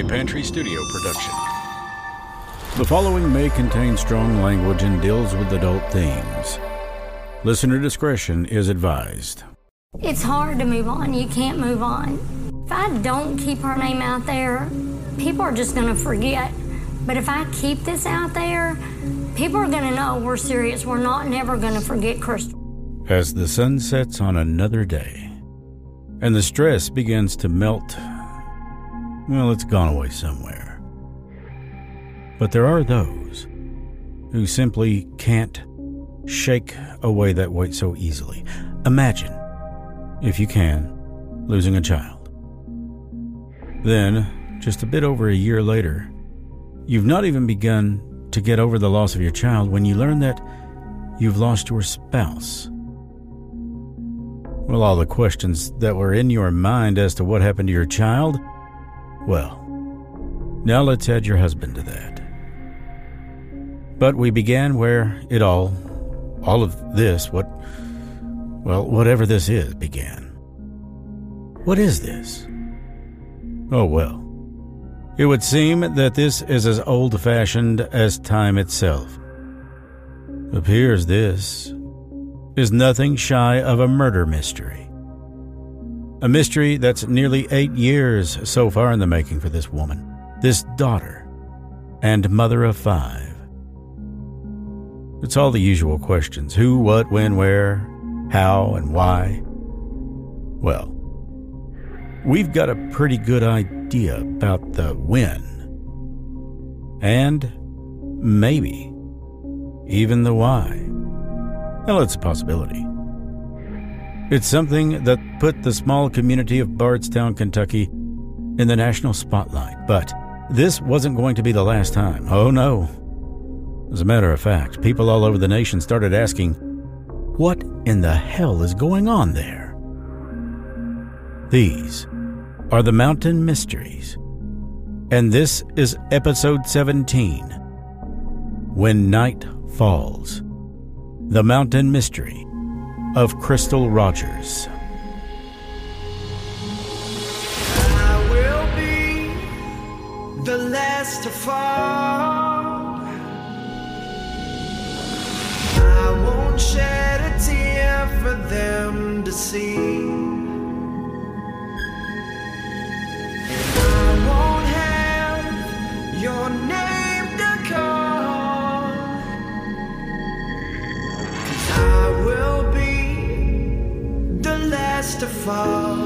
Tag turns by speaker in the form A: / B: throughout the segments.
A: a Pantry Studio production. The following may contain strong language and deals with adult themes. Listener discretion is advised.
B: It's hard to move on. You can't move on. If I don't keep her name out there, people are just going to forget. But if I keep this out there, people are going to know we're serious. We're not never going to forget Crystal.
A: As the sun sets on another day and the stress begins to melt, well, it's gone away somewhere. But there are those who simply can't shake away that weight so easily. Imagine, if you can, losing a child. Then, just a bit over a year later, you've not even begun to get over the loss of your child when you learn that you've lost your spouse. Well, all the questions that were in your mind as to what happened to your child, well, now let's add your husband to that. But we began where it all, all of this, what, well, whatever this is, began. What is this? Oh, well. It would seem that this is as old fashioned as time itself. Appears this is nothing shy of a murder mystery. A mystery that's nearly eight years so far in the making for this woman, this daughter, and mother of five. It's all the usual questions who, what, when, where, how, and why. Well, we've got a pretty good idea about the when. And maybe even the why. Well, it's a possibility. It's something that put the small community of Bardstown, Kentucky in the national spotlight. But this wasn't going to be the last time. Oh no. As a matter of fact, people all over the nation started asking, what in the hell is going on there? These are the Mountain Mysteries. And this is episode 17 When Night Falls The Mountain Mystery of Crystal Rogers.
C: I will be the last to fall. I won't shed a tear for them to see. Last to fall.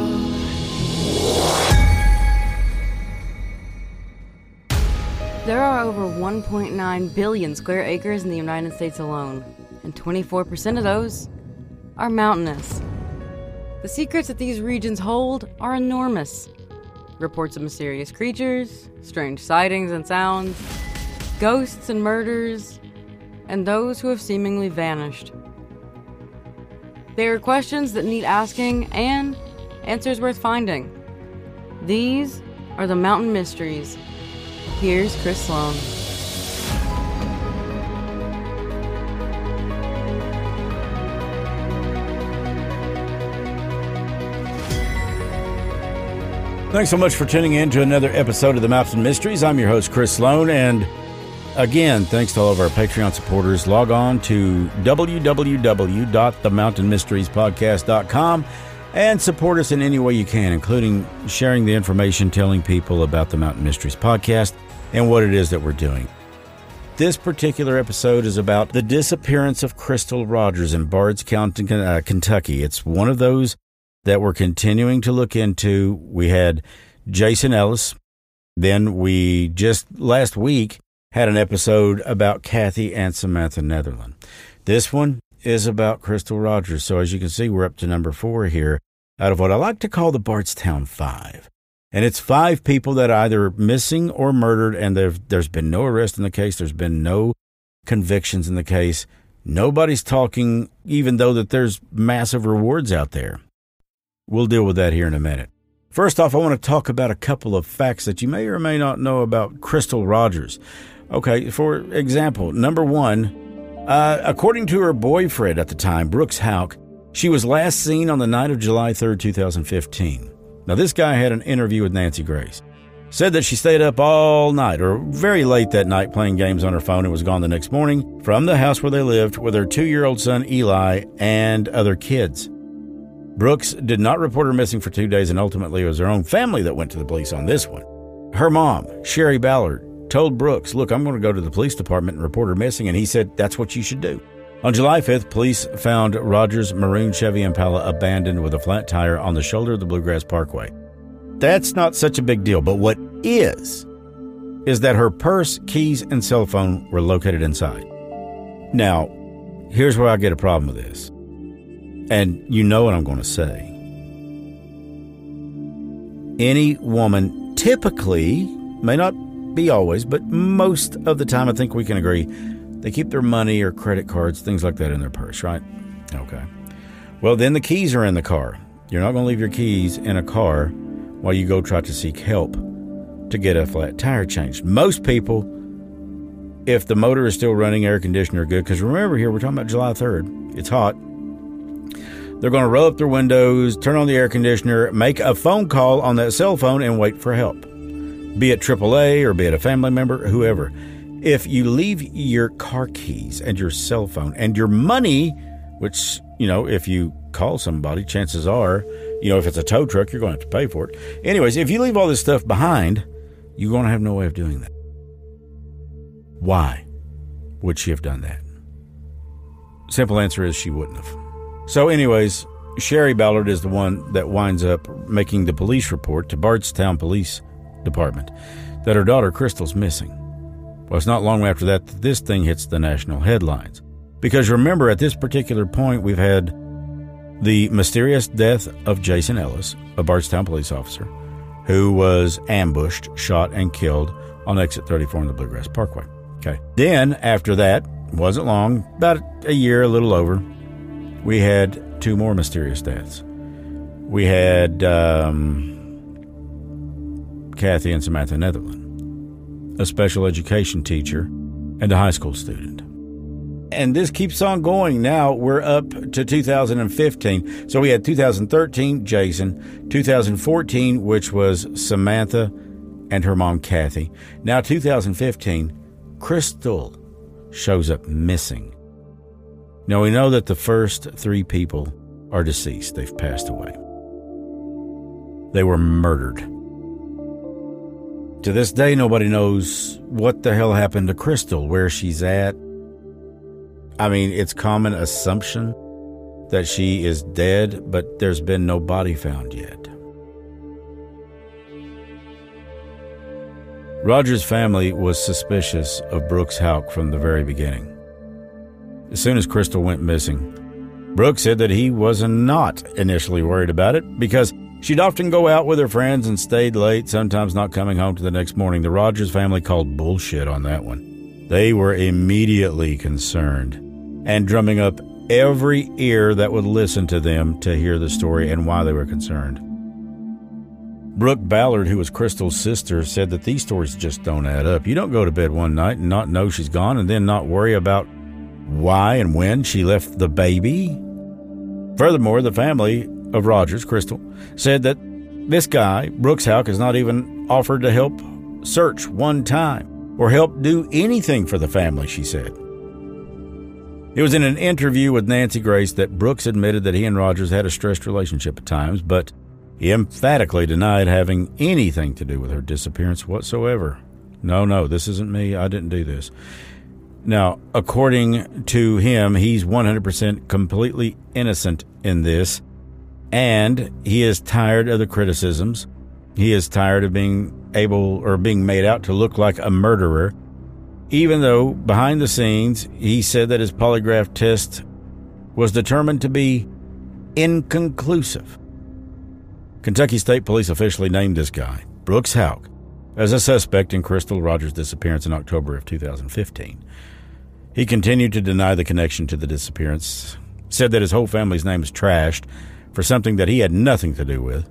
D: There are over 1.9 billion square acres in the United States alone, and 24% of those are mountainous. The secrets that these regions hold are enormous. Reports of mysterious creatures, strange sightings and sounds, ghosts and murders, and those who have seemingly vanished. They are questions that need asking and answers worth finding. These are the mountain mysteries. Here's Chris Slone.
A: Thanks so much for tuning in to another episode of the Mountain Mysteries. I'm your host, Chris Slone, and again, thanks to all of our Patreon supporters. Log on to www.themountainmysteriespodcast.com and support us in any way you can, including sharing the information, telling people about the Mountain Mysteries podcast and what it is that we're doing. This particular episode is about the disappearance of Crystal Rogers in Bardstown, uh, Kentucky. It's one of those that we're continuing to look into. We had Jason Ellis. Then we just last week had an episode about Kathy and Samantha Netherland. This one is about Crystal Rogers. So as you can see, we're up to number four here out of what I like to call the Bardstown Five. And it's five people that are either missing or murdered, and there's been no arrest in the case. There's been no convictions in the case. Nobody's talking, even though that there's massive rewards out there. We'll deal with that here in a minute. First off, I want to talk about a couple of facts that you may or may not know about Crystal Rogers. Okay, for example, number one, uh, according to her boyfriend at the time, Brooks Houck, she was last seen on the night of July 3rd, 2015. Now, this guy had an interview with Nancy Grace. said that she stayed up all night or very late that night playing games on her phone and was gone the next morning from the house where they lived with her two year old son Eli and other kids. Brooks did not report her missing for two days, and ultimately it was her own family that went to the police on this one. Her mom, Sherry Ballard, told Brooks, Look, I'm going to go to the police department and report her missing, and he said, That's what you should do. On July 5th, police found Rogers' maroon Chevy Impala abandoned with a flat tire on the shoulder of the Bluegrass Parkway. That's not such a big deal, but what is, is that her purse, keys, and cell phone were located inside. Now, here's where I get a problem with this. And you know what I'm going to say. Any woman typically, may not be always, but most of the time, I think we can agree, they keep their money or credit cards, things like that in their purse, right? Okay. Well, then the keys are in the car. You're not going to leave your keys in a car while you go try to seek help to get a flat tire changed. Most people, if the motor is still running, air conditioner good, because remember here, we're talking about July 3rd, it's hot. They're going to roll up their windows, turn on the air conditioner, make a phone call on that cell phone, and wait for help. Be it AAA or be it a family member, whoever. If you leave your car keys and your cell phone and your money, which, you know, if you call somebody, chances are, you know, if it's a tow truck, you're going to have to pay for it. Anyways, if you leave all this stuff behind, you're going to have no way of doing that. Why would she have done that? Simple answer is she wouldn't have. So, anyways, Sherry Ballard is the one that winds up making the police report to Bardstown Police Department that her daughter Crystal's missing. Well, it's not long after that that this thing hits the national headlines. Because remember, at this particular point, we've had the mysterious death of Jason Ellis, a Bardstown police officer, who was ambushed, shot, and killed on exit 34 on the Bluegrass Parkway. Okay. Then, after that, wasn't long, about a year, a little over, we had two more mysterious deaths. We had um, Kathy and Samantha Netherland, a special education teacher and a high school student. And this keeps on going. Now we're up to 2015. So we had 2013, Jason, 2014, which was Samantha and her mom, Kathy. Now 2015, Crystal shows up missing. Now we know that the first three people are deceased, they've passed away. They were murdered. To this day, nobody knows what the hell happened to Crystal, where she's at. I mean, it's common assumption that she is dead, but there's been no body found yet. Roger's family was suspicious of Brooks Houck from the very beginning. As soon as Crystal went missing, Brooks said that he was not initially worried about it because she'd often go out with her friends and stayed late, sometimes not coming home to the next morning. The Rogers family called bullshit on that one. They were immediately concerned and drumming up every ear that would listen to them to hear the story and why they were concerned. Brooke Ballard, who was Crystal's sister, said that these stories just don't add up. You don't go to bed one night and not know she's gone and then not worry about why and when she left the baby. Furthermore, the family of Rogers, Crystal, said that this guy, Brooks Houck, has not even offered to help search one time or help do anything for the family, she said. It was in an interview with Nancy Grace that Brooks admitted that he and Rogers had a stressed relationship at times, but he emphatically denied having anything to do with her disappearance whatsoever. No, no, this isn't me. I didn't do this. Now, according to him, he's 100% completely innocent in this, and he is tired of the criticisms. He is tired of being able or being made out to look like a murderer, even though behind the scenes he said that his polygraph test was determined to be inconclusive. Kentucky State Police officially named this guy, Brooks Houck, as a suspect in Crystal Rogers' disappearance in October of 2015. He continued to deny the connection to the disappearance, said that his whole family's name is trashed for something that he had nothing to do with.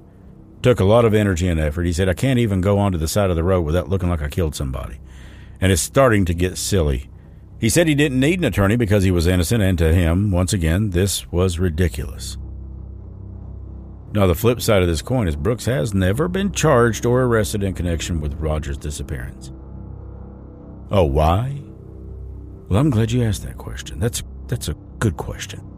A: Took a lot of energy and effort. He said, I can't even go onto the side of the road without looking like I killed somebody. And it's starting to get silly. He said he didn't need an attorney because he was innocent, and to him, once again, this was ridiculous. Now, the flip side of this coin is Brooks has never been charged or arrested in connection with Rogers' disappearance. Oh, why? Well, I'm glad you asked that question. That's that's a good question.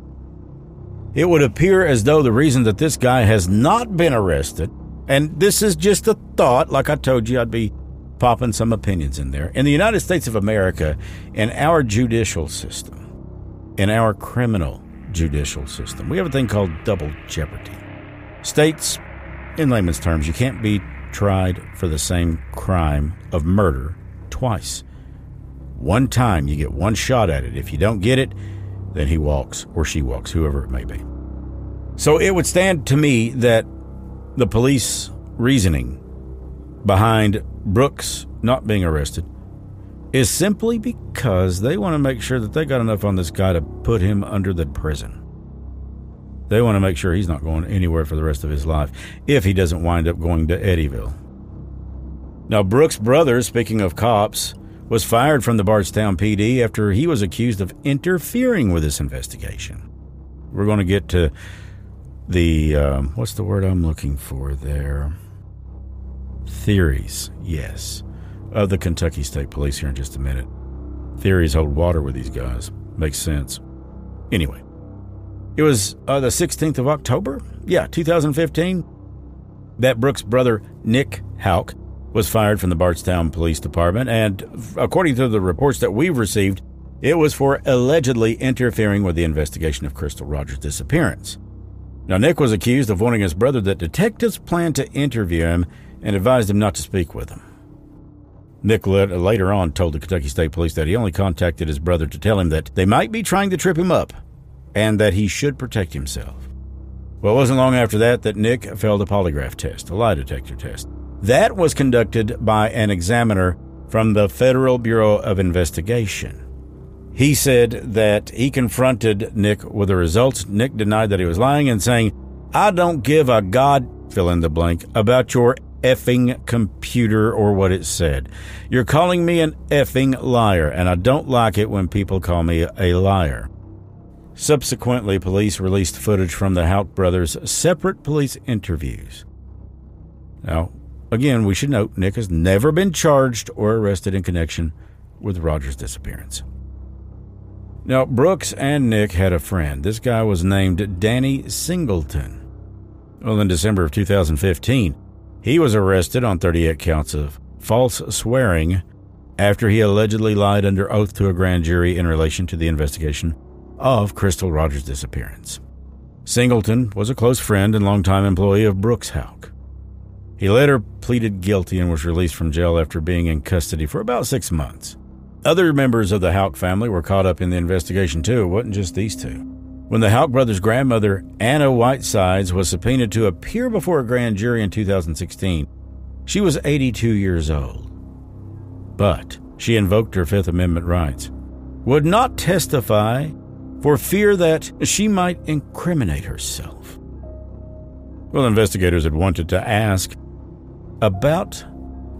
A: It would appear as though the reason that this guy has not been arrested, and this is just a thought, like I told you, I'd be popping some opinions in there. In the United States of America, in our judicial system, in our criminal judicial system, we have a thing called double jeopardy. States, in layman's terms, you can't be tried for the same crime of murder twice. One time, you get one shot at it. If you don't get it, then he walks or she walks, whoever it may be. So it would stand to me that the police reasoning behind Brooks not being arrested is simply because they want to make sure that they got enough on this guy to put him under the prison. They want to make sure he's not going anywhere for the rest of his life if he doesn't wind up going to Eddyville. Now, Brooks' brother, speaking of cops, was fired from the Bardstown PD after he was accused of interfering with this investigation. We're going to get to the, um, what's the word I'm looking for there? Theories, yes, of the Kentucky State Police here in just a minute. Theories hold water with these guys. Makes sense. Anyway, it was uh, the 16th of October, yeah, 2015, that Brooks' brother, Nick Houck, was fired from the Bardstown Police Department, and according to the reports that we've received, it was for allegedly interfering with the investigation of Crystal Rogers' disappearance. Now, Nick was accused of warning his brother that detectives planned to interview him and advised him not to speak with him. Nick later on told the Kentucky State Police that he only contacted his brother to tell him that they might be trying to trip him up and that he should protect himself. Well, it wasn't long after that that Nick failed a polygraph test, a lie detector test. That was conducted by an examiner from the Federal Bureau of Investigation. He said that he confronted Nick with the results. Nick denied that he was lying and saying, I don't give a god, fill in the blank, about your effing computer or what it said. You're calling me an effing liar, and I don't like it when people call me a liar. Subsequently, police released footage from the Houck brothers' separate police interviews. Now, Again, we should note Nick has never been charged or arrested in connection with Rogers' disappearance. Now, Brooks and Nick had a friend. This guy was named Danny Singleton. Well, in December of 2015, he was arrested on 38 counts of false swearing after he allegedly lied under oath to a grand jury in relation to the investigation of Crystal Rogers' disappearance. Singleton was a close friend and longtime employee of Brooks Houck. He later pleaded guilty and was released from jail after being in custody for about six months. Other members of the Houck family were caught up in the investigation too. It wasn't just these two. When the Houck brothers' grandmother, Anna Whitesides, was subpoenaed to appear before a grand jury in 2016, she was 82 years old. But she invoked her Fifth Amendment rights, would not testify for fear that she might incriminate herself. Well, investigators had wanted to ask about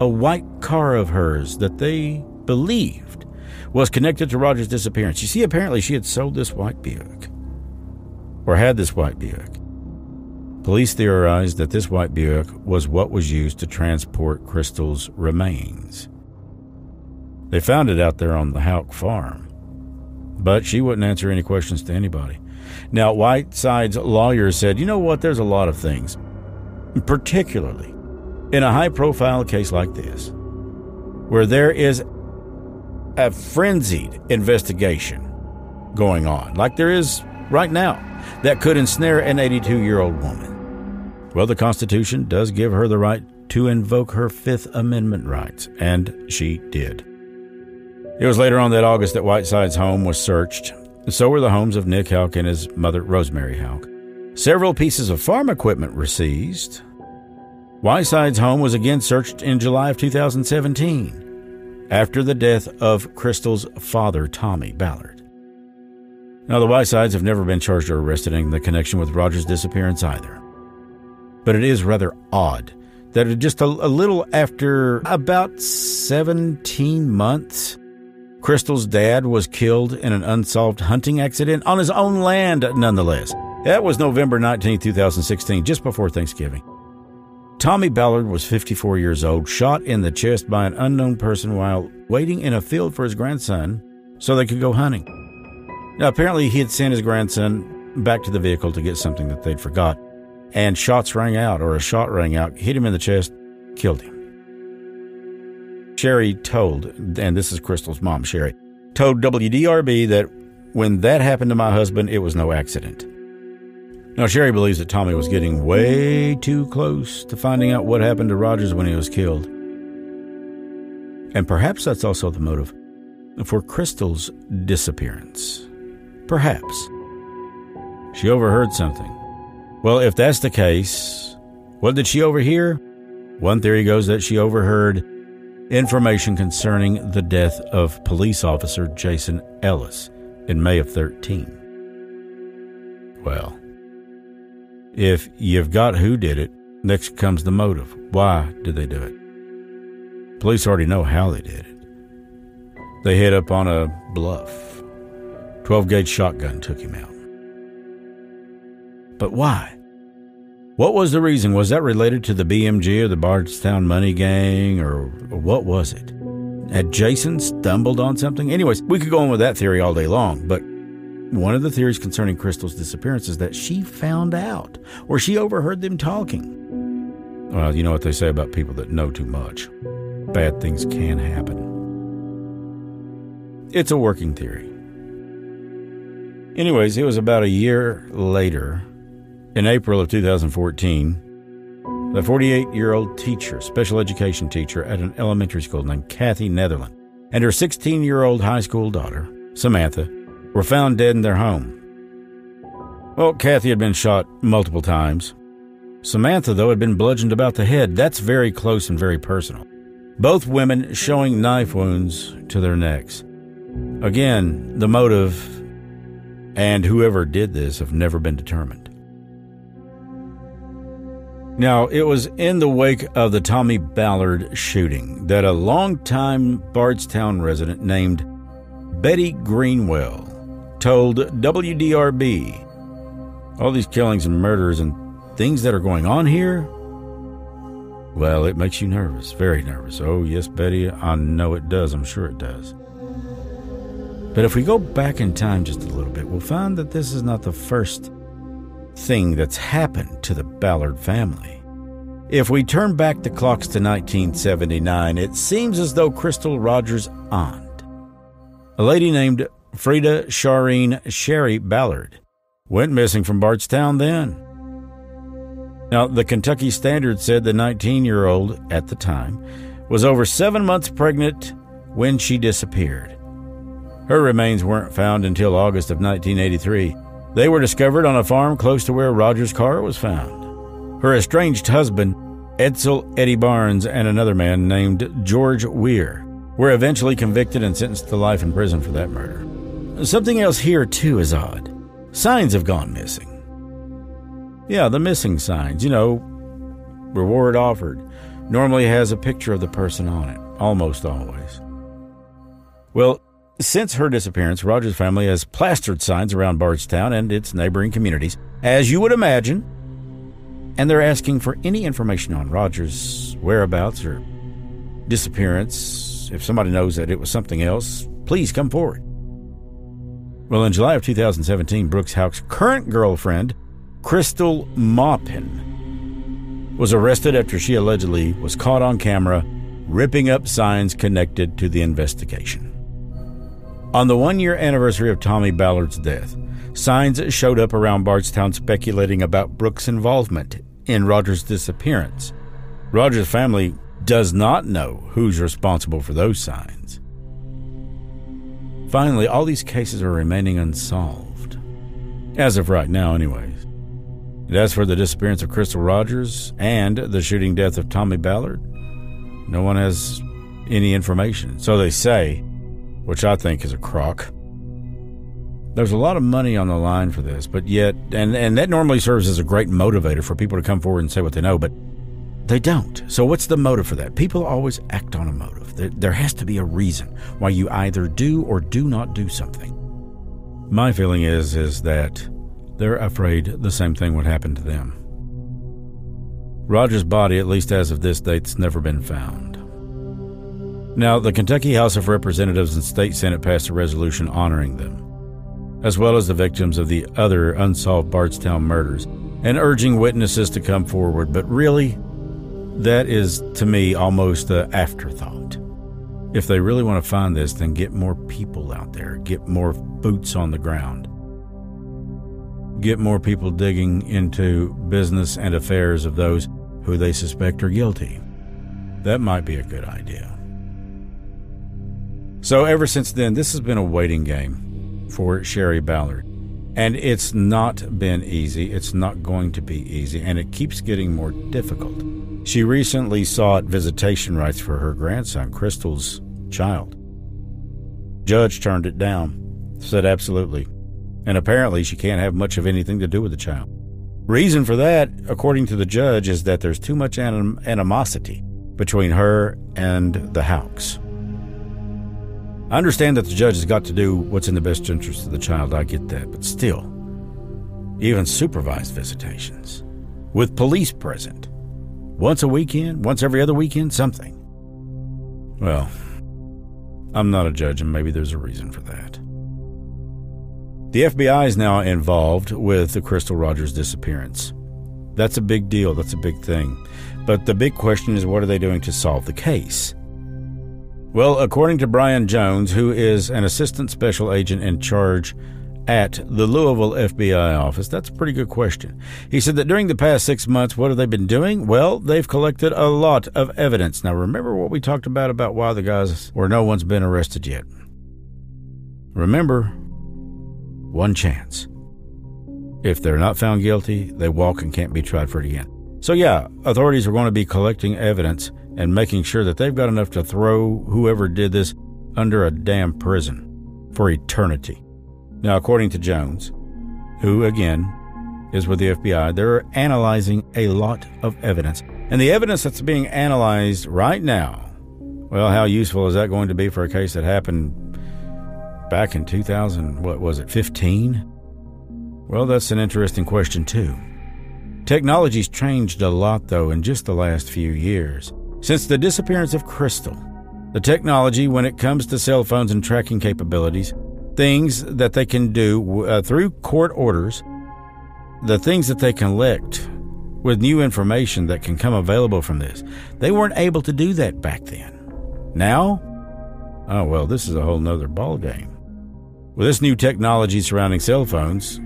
A: a white car of hers that they believed was connected to Roger's disappearance. You see, apparently she had sold this white Buick, or had this white Buick. Police theorized that this white Buick was what was used to transport Crystal's remains. They found it out there on the Houck farm, but she wouldn't answer any questions to anybody. Now, Whiteside's lawyer said, You know what? There's a lot of things, particularly in a high profile case like this, where there is a frenzied investigation going on, like there is right now, that could ensnare an 82 year old woman. Well, the Constitution does give her the right to invoke her Fifth Amendment rights, and she did. It was later on that August that Whiteside's home was searched. So were the homes of Nick Houck and his mother, Rosemary Houck. Several pieces of farm equipment were seized, Whiteside's home was again searched in July of 2017 after the death of Crystal's father, Tommy Ballard. Now, the Whitesides have never been charged or arrested in the connection with Roger's disappearance either. But it is rather odd that just a, a little after about 17 months, Crystal's dad was killed in an unsolved hunting accident on his own land, nonetheless. That was November 19, 2016, just before Thanksgiving. Tommy Ballard was 54 years old, shot in the chest by an unknown person while waiting in a field for his grandson so they could go hunting. Now, apparently, he had sent his grandson back to the vehicle to get something that they'd forgot, and shots rang out, or a shot rang out, hit him in the chest, killed him. Sherry told, and this is Crystal's mom, Sherry, told WDRB that when that happened to my husband, it was no accident. Now, Sherry believes that Tommy was getting way too close to finding out what happened to Rogers when he was killed. And perhaps that's also the motive for Crystal's disappearance. Perhaps. She overheard something. Well, if that's the case, what did she overhear? One theory goes that she overheard information concerning the death of police officer Jason Ellis in May of 13. Well, if you've got who did it, next comes the motive. Why did they do it? Police already know how they did it. They hit up on a bluff. 12 gauge shotgun took him out. But why? What was the reason? Was that related to the BMG or the Bardstown Money Gang, or, what was it? Had Jason stumbled on something? Anyways, we could go on with that theory all day long, but one of the theories concerning Crystal's disappearance is that she found out or she overheard them talking. Well, you know what they say about people that know too much. Bad things can happen. It's a working theory. Anyways, it was about a year later, in April of 2014, the 48 year old teacher, special education teacher at an elementary school named Kathy Netherland, and her 16 year old high school daughter, Samantha, were found dead in their home. Well, Kathy had been shot multiple times. Samantha, though, had been bludgeoned about the head. That's very close and very personal. Both women showing knife wounds to their necks. Again, the motive and whoever did this have never been determined. Now, it was in the wake of the Tommy Ballard shooting that a longtime Bardstown resident named Betty Greenwell told WDRB all these killings and murders and things that are going on here. Well, it makes you nervous, very nervous. Oh, yes, Betty, I know it does. I'm sure it does. But if we go back in time just a little bit, we'll find that this is not the first thing that's happened to the Ballard family. If we turn back the clocks to 1979, it seems as though Crystal Rogers' aunt, a lady named Frida Shireen Sherry Ballard, went missing from Bardstown then. Now, the Kentucky Standard said the 19 year old at the time was over seven months pregnant when she disappeared. Her remains weren't found until August of 1983. They were discovered on a farm close to where Roger's car was found. Her estranged husband, Edsel Eddie Barnes, and another man named George Weir were eventually convicted and sentenced to life in prison for that murder. Something else here, too, is odd. Signs have gone missing. Yeah, the missing signs, you know, reward offered, normally has a picture of the person on it, almost always. Well, since her disappearance, Rogers' family has plastered signs around Bardstown and its neighboring communities, as you would imagine, and they're asking for any information on Rogers' whereabouts or disappearance. If somebody knows that it was something else, please come forward. Well, in July of 2017, Brooks Houck's current girlfriend, Crystal Maupin, was arrested after she allegedly was caught on camera ripping up signs connected to the investigation. On the one year anniversary of Tommy Ballard's death, signs showed up around Bardstown speculating about Brooks' involvement in Rogers' disappearance. Rogers' family does not know who's responsible for those signs. Finally, all these cases are remaining unsolved. As of right now, anyways. And as for the disappearance of Crystal Rogers and the shooting death of Tommy Ballard, no one has any information. So they say, which I think is a crock. There's a lot of money on the line for this, but yet, and, and that normally serves as a great motivator for people to come forward and say what they know, but they don't. So, what's the motive for that? People always act on a motive. There, has to be a reason why you either do or do not do something. My feeling is is that they're afraid the same thing would happen to them. Roger's body, at least as of this date, has never been found. Now, the Kentucky House of Representatives and State Senate passed a resolution honoring them, as well as the victims of the other unsolved Bardstown murders, and urging witnesses to come forward. But really, that is, to me, almost an afterthought. If they really want to find this, then get more people out there, get more boots on the ground, get more people digging into business and affairs of those who they suspect are guilty. That might be a good idea. So, ever since then, this has been a waiting game for Sherry Ballard. And it's not been easy. It's not going to be easy. And it keeps getting more difficult. She recently sought visitation rights for her grandson, Crystal's child. Judge turned it down, said absolutely. And apparently, she can't have much of anything to do with the child. Reason for that, according to the judge, is that there's too much anim- animosity between her and the Houcks. I understand that the judge has got to do what's in the best interest of the child. I get that. But still, even supervised visitations with police present, once a weekend, once every other weekend, something. Well, I'm not a judge, and maybe there's a reason for that. The FBI is now involved with the Crystal Rogers disappearance. That's a big deal. That's a big thing. But the big question is what are they doing to solve the case? Well, according to Brian Jones, who is an assistant special agent in charge at the Louisville FBI office, that's a pretty good question. He said that during the past six months, what have they been doing? Well, they've collected a lot of evidence. Now, remember what we talked about about why the guys where no one's been arrested yet. Remember, one chance. If they're not found guilty, they walk and can't be tried for it again. So, yeah, authorities are going to be collecting evidence and making sure that they've got enough to throw whoever did this under a damn prison for eternity. Now, according to Jones, who again is with the FBI, they're analyzing a lot of evidence. And the evidence that's being analyzed right now, well, how useful is that going to be for a case that happened back in 2000, what was it, 15? Well, that's an interesting question, too. Technology's changed a lot, though, in just the last few years. Since the disappearance of Crystal, the technology, when it comes to cell phones and tracking capabilities, things that they can do uh, through court orders, the things that they can collect with new information that can come available from this, they weren't able to do that back then. Now, oh well, this is a whole nother ballgame. With this new technology surrounding cell phones,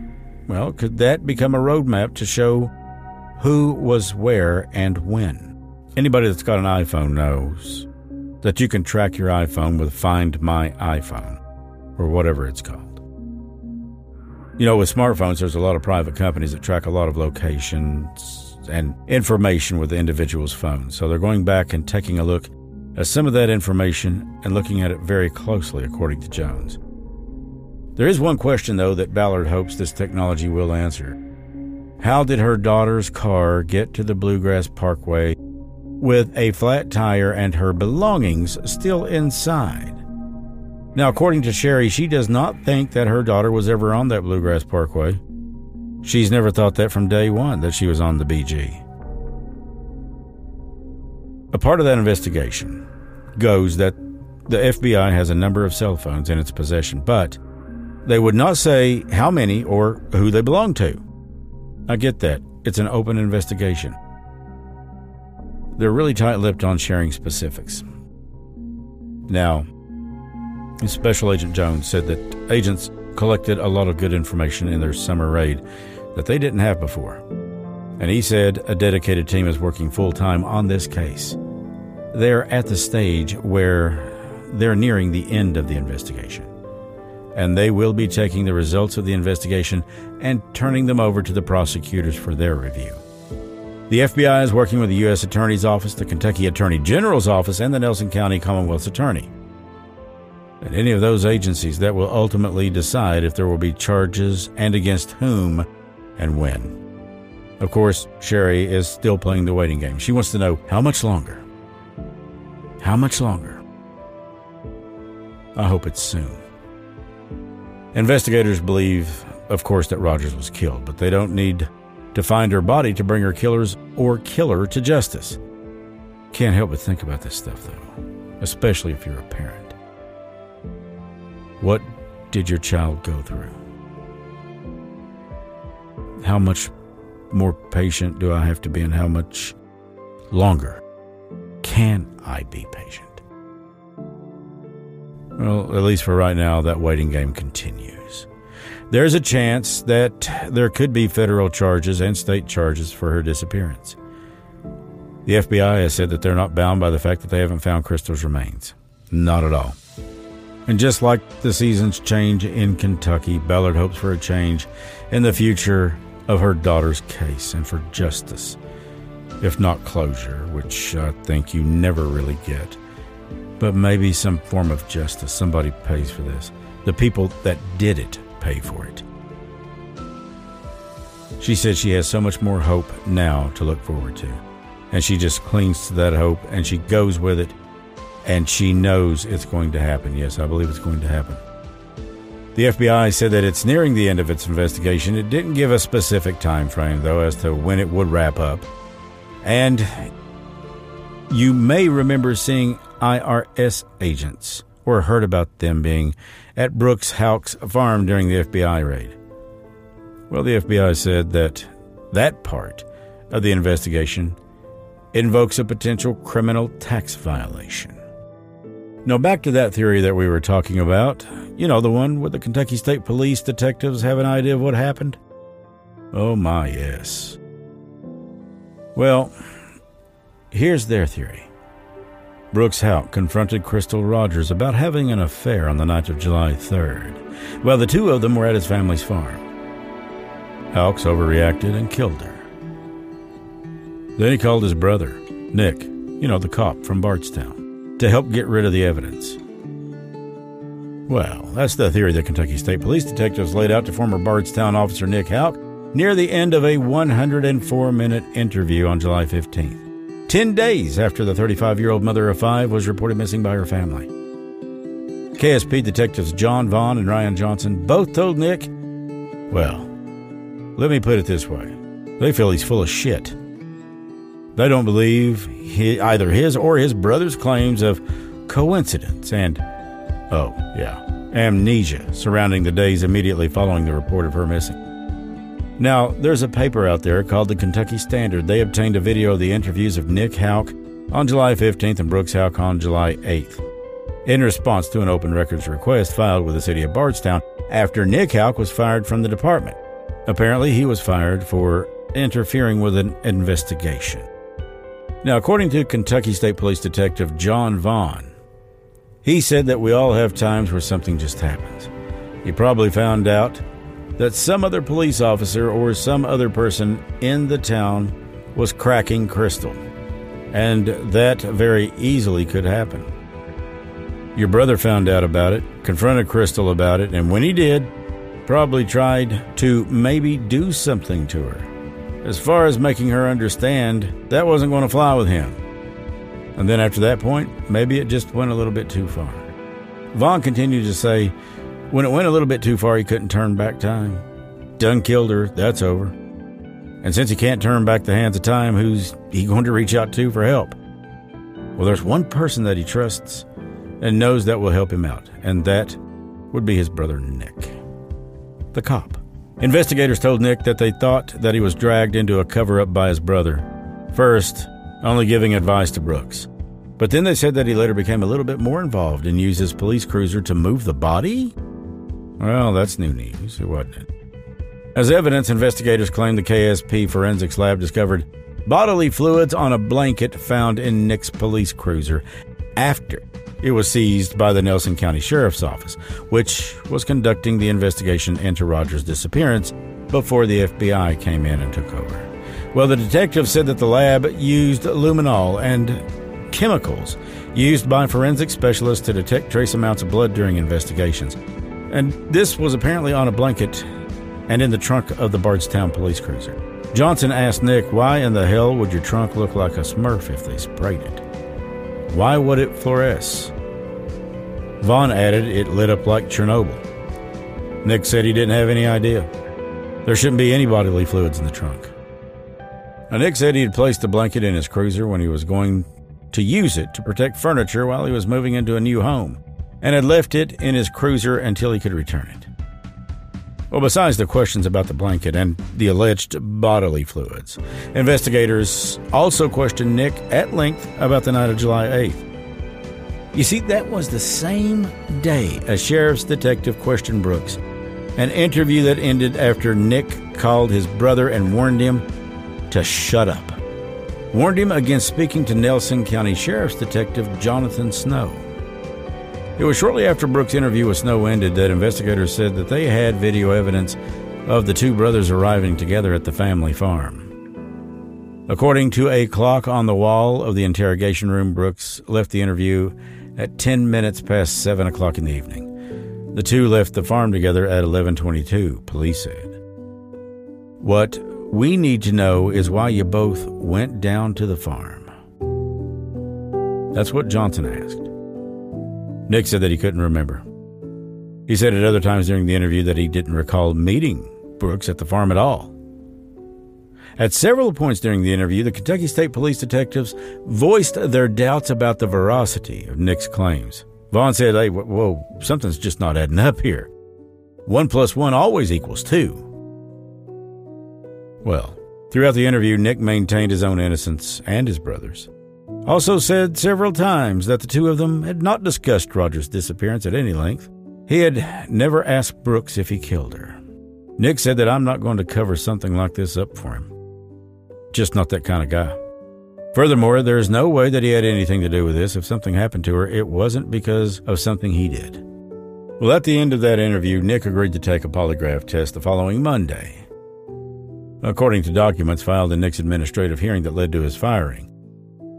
A: well, could that become a roadmap to show who was where and when? Anybody that's got an iPhone knows that you can track your iPhone with Find My iPhone or whatever it's called. You know, with smartphones, there's a lot of private companies that track a lot of locations and information with the individual's phone. So they're going back and taking a look at some of that information and looking at it very closely, according to Jones. There is one question, though, that Ballard hopes this technology will answer. How did her daughter's car get to the Bluegrass Parkway with a flat tire and her belongings still inside. Now, according to Sherry, she does not think that her daughter was ever on that Bluegrass Parkway. She's never thought that from day one that she was on the BG. A part of that investigation goes that the FBI has a number of cell phones in its possession, but they would not say how many or who they belong to. I get that. It's an open investigation. They're really tight lipped on sharing specifics. Now, Special Agent Jones said that agents collected a lot of good information in their summer raid that they didn't have before. And he said a dedicated team is working full time on this case. They're at the stage where they're nearing the end of the investigation. And they will be taking the results of the investigation and turning them over to the prosecutors for their review. The FBI is working with the U.S. Attorney's Office, the Kentucky Attorney General's Office, and the Nelson County Commonwealth's Attorney. And any of those agencies that will ultimately decide if there will be charges and against whom and when. Of course, Sherry is still playing the waiting game. She wants to know how much longer? How much longer? I hope it's soon. Investigators believe of course, that Rogers was killed, but they don't need to find her body to bring her killers or killer to justice. Can't help but think about this stuff, though, especially if you're a parent. What did your child go through? How much more patient do I have to be, and how much longer can I be patient? Well, at least for right now, that waiting game continues. There's a chance that there could be federal charges and state charges for her disappearance. The FBI has said that they're not bound by the fact that they haven't found Crystal's remains. Not at all. And just like the seasons change in Kentucky, Ballard hopes for a change in the future of her daughter's case and for justice, if not closure, which I think you never really get. But maybe some form of justice. Somebody pays for this. The people that did it pay for it. She said she has so much more hope now to look forward to. And she just clings to that hope and she goes with it. And she knows it's going to happen. Yes, I believe it's going to happen. The FBI said that it's nearing the end of its investigation. It didn't give a specific time frame, though, as to when it would wrap up. And you may remember seeing IRS agents or heard about them being at Brooks Houck's farm during the FBI raid. Well, the FBI said that that part of the investigation invokes a potential criminal tax violation. Now, back to that theory that we were talking about. You know, the one where the Kentucky State Police detectives have an idea of what happened? Oh, my, yes. Well, here's their theory. Brooks Houck confronted Crystal Rogers about having an affair on the night of July 3rd, while the two of them were at his family's farm. Houck's overreacted and killed her. Then he called his brother, Nick, you know, the cop from Bardstown, to help get rid of the evidence. Well, that's the theory the Kentucky State Police detectives laid out to former Bardstown officer Nick Houck near the end of a 104 minute interview on July 15th. 10 days after the 35 year old mother of five was reported missing by her family. KSP detectives John Vaughn and Ryan Johnson both told Nick, well, let me put it this way they feel he's full of shit. They don't believe he, either his or his brother's claims of coincidence and, oh, yeah, amnesia surrounding the days immediately following the report of her missing. Now, there's a paper out there called the Kentucky Standard. They obtained a video of the interviews of Nick Houck on July 15th and Brooks Houck on July 8th. In response to an open records request filed with the city of Bardstown after Nick Houck was fired from the department. Apparently, he was fired for interfering with an investigation. Now, according to Kentucky State Police Detective John Vaughn, he said that we all have times where something just happens. He probably found out that some other police officer or some other person in the town was cracking Crystal. And that very easily could happen. Your brother found out about it, confronted Crystal about it, and when he did, probably tried to maybe do something to her. As far as making her understand that wasn't going to fly with him. And then after that point, maybe it just went a little bit too far. Vaughn continued to say when it went a little bit too far, he couldn't turn back time. Done killed her, that's over. And since he can't turn back the hands of time, who's he going to reach out to for help? Well, there's one person that he trusts and knows that will help him out, and that would be his brother Nick, the cop. Investigators told Nick that they thought that he was dragged into a cover up by his brother. First, only giving advice to Brooks. But then they said that he later became a little bit more involved and used his police cruiser to move the body? Well, that's new news, wasn't it? As evidence, investigators claim the KSP forensics lab discovered bodily fluids on a blanket found in Nick's police cruiser after it was seized by the Nelson County Sheriff's Office, which was conducting the investigation into Rogers' disappearance before the FBI came in and took over. Well, the detective said that the lab used luminol and chemicals used by forensic specialists to detect trace amounts of blood during investigations. And this was apparently on a blanket and in the trunk of the Bardstown police cruiser. Johnson asked Nick, Why in the hell would your trunk look like a smurf if they sprayed it? Why would it fluoresce? Vaughn added it lit up like Chernobyl. Nick said he didn't have any idea. There shouldn't be any bodily fluids in the trunk. Now, Nick said he had placed the blanket in his cruiser when he was going to use it to protect furniture while he was moving into a new home, and had left it in his cruiser until he could return it. Well, besides the questions about the blanket and the alleged bodily fluids, investigators also questioned Nick at length about the night of July 8th. You see, that was the same day a sheriff's detective questioned Brooks, an interview that ended after Nick called his brother and warned him to shut up. Warned him against speaking to Nelson County Sheriff's Detective Jonathan Snow. It was shortly after Brooks' interview with Snow ended that investigators said that they had video evidence of the two brothers arriving together at the family farm. According to a clock on the wall of the interrogation room, Brooks left the interview at 10 minutes past 7 o'clock in the evening. The two left the farm together at 11:22, police said. What we need to know is why you both went down to the farm. That's what Johnson asked. Nick said that he couldn't remember. He said at other times during the interview that he didn't recall meeting Brooks at the farm at all. At several points during the interview, the Kentucky State Police detectives voiced their doubts about the veracity of Nick's claims. Vaughn said, Hey, whoa, something's just not adding up here. One plus one always equals two. Well, throughout the interview, Nick maintained his own innocence and his brother's. Also said several times that the two of them had not discussed Rogers' disappearance at any length. He had never asked Brooks if he killed her. Nick said that I'm not going to cover something like this up for him. Just not that kind of guy. Furthermore, there is no way that he had anything to do with this. If something happened to her, it wasn't because of something he did. Well, at the end of that interview, Nick agreed to take a polygraph test the following Monday. According to documents filed in Nick's administrative hearing that led to his firing,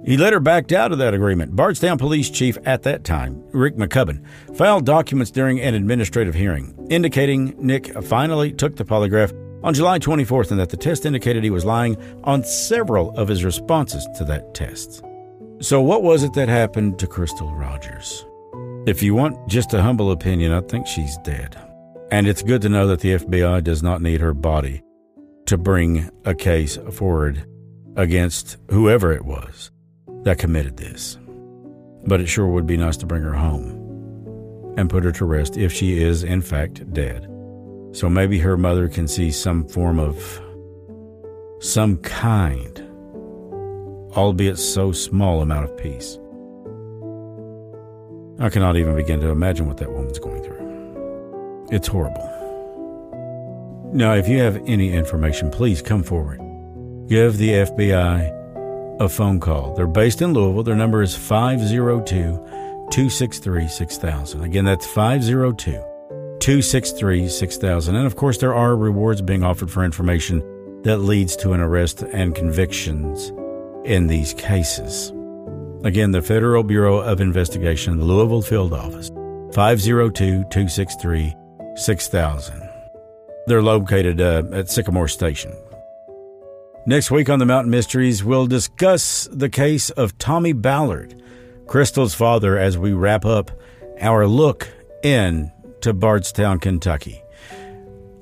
A: he later backed out of that agreement. Bardstown Police Chief at that time, Rick McCubbin, filed documents during an administrative hearing indicating Nick finally took the polygraph on July 24th and that the test indicated he was lying on several of his responses to that test. So, what was it that happened to Crystal Rogers? If you want just a humble opinion, I think she's dead. And it's good to know that the FBI does not need her body to bring a case forward against whoever it was that committed this. But it sure would be nice to bring her home and put her to rest if she is, in fact, dead. So maybe her mother can see some form of, some kind, albeit so small amount of peace. I cannot even begin to imagine what that woman's going through. It's horrible. Now, if you have any information, please come forward. Give the FBI a phone call. They're based in Louisville. Their number is 502 263 6000. Again, that's 502 263 6000. And of course, there are rewards being offered for information that leads to an arrest and convictions in these cases. Again, the Federal Bureau of Investigation, the Louisville Field Office, 502 263 6000. They're located uh, at Sycamore Station, Next week on the Mountain Mysteries, we'll discuss the case of Tommy Ballard, Crystal's father, as we wrap up our look in to Bardstown, Kentucky.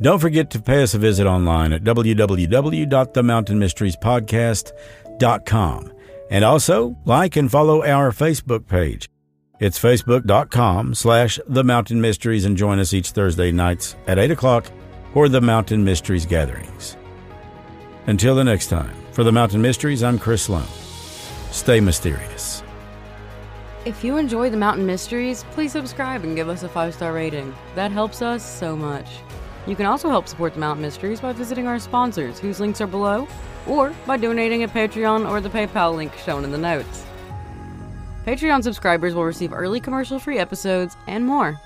A: Don't forget to pay us a visit online at www.themountainmysteriespodcast.com. And also like and follow our Facebook page. It's facebook.com slash the mountain mysteries and join us each Thursday nights at 8 o'clock for the Mountain Mysteries gatherings. Until the next time, for the Mountain Mysteries, I'm Chris Slone. Stay mysterious.
D: If you enjoy the Mountain Mysteries, please subscribe and give us a five star rating. That helps us so much. You can also help support the Mountain Mysteries by visiting our sponsors, whose links are below, or by donating at Patreon or the PayPal link shown in the notes. Patreon subscribers will receive early commercial free episodes and more.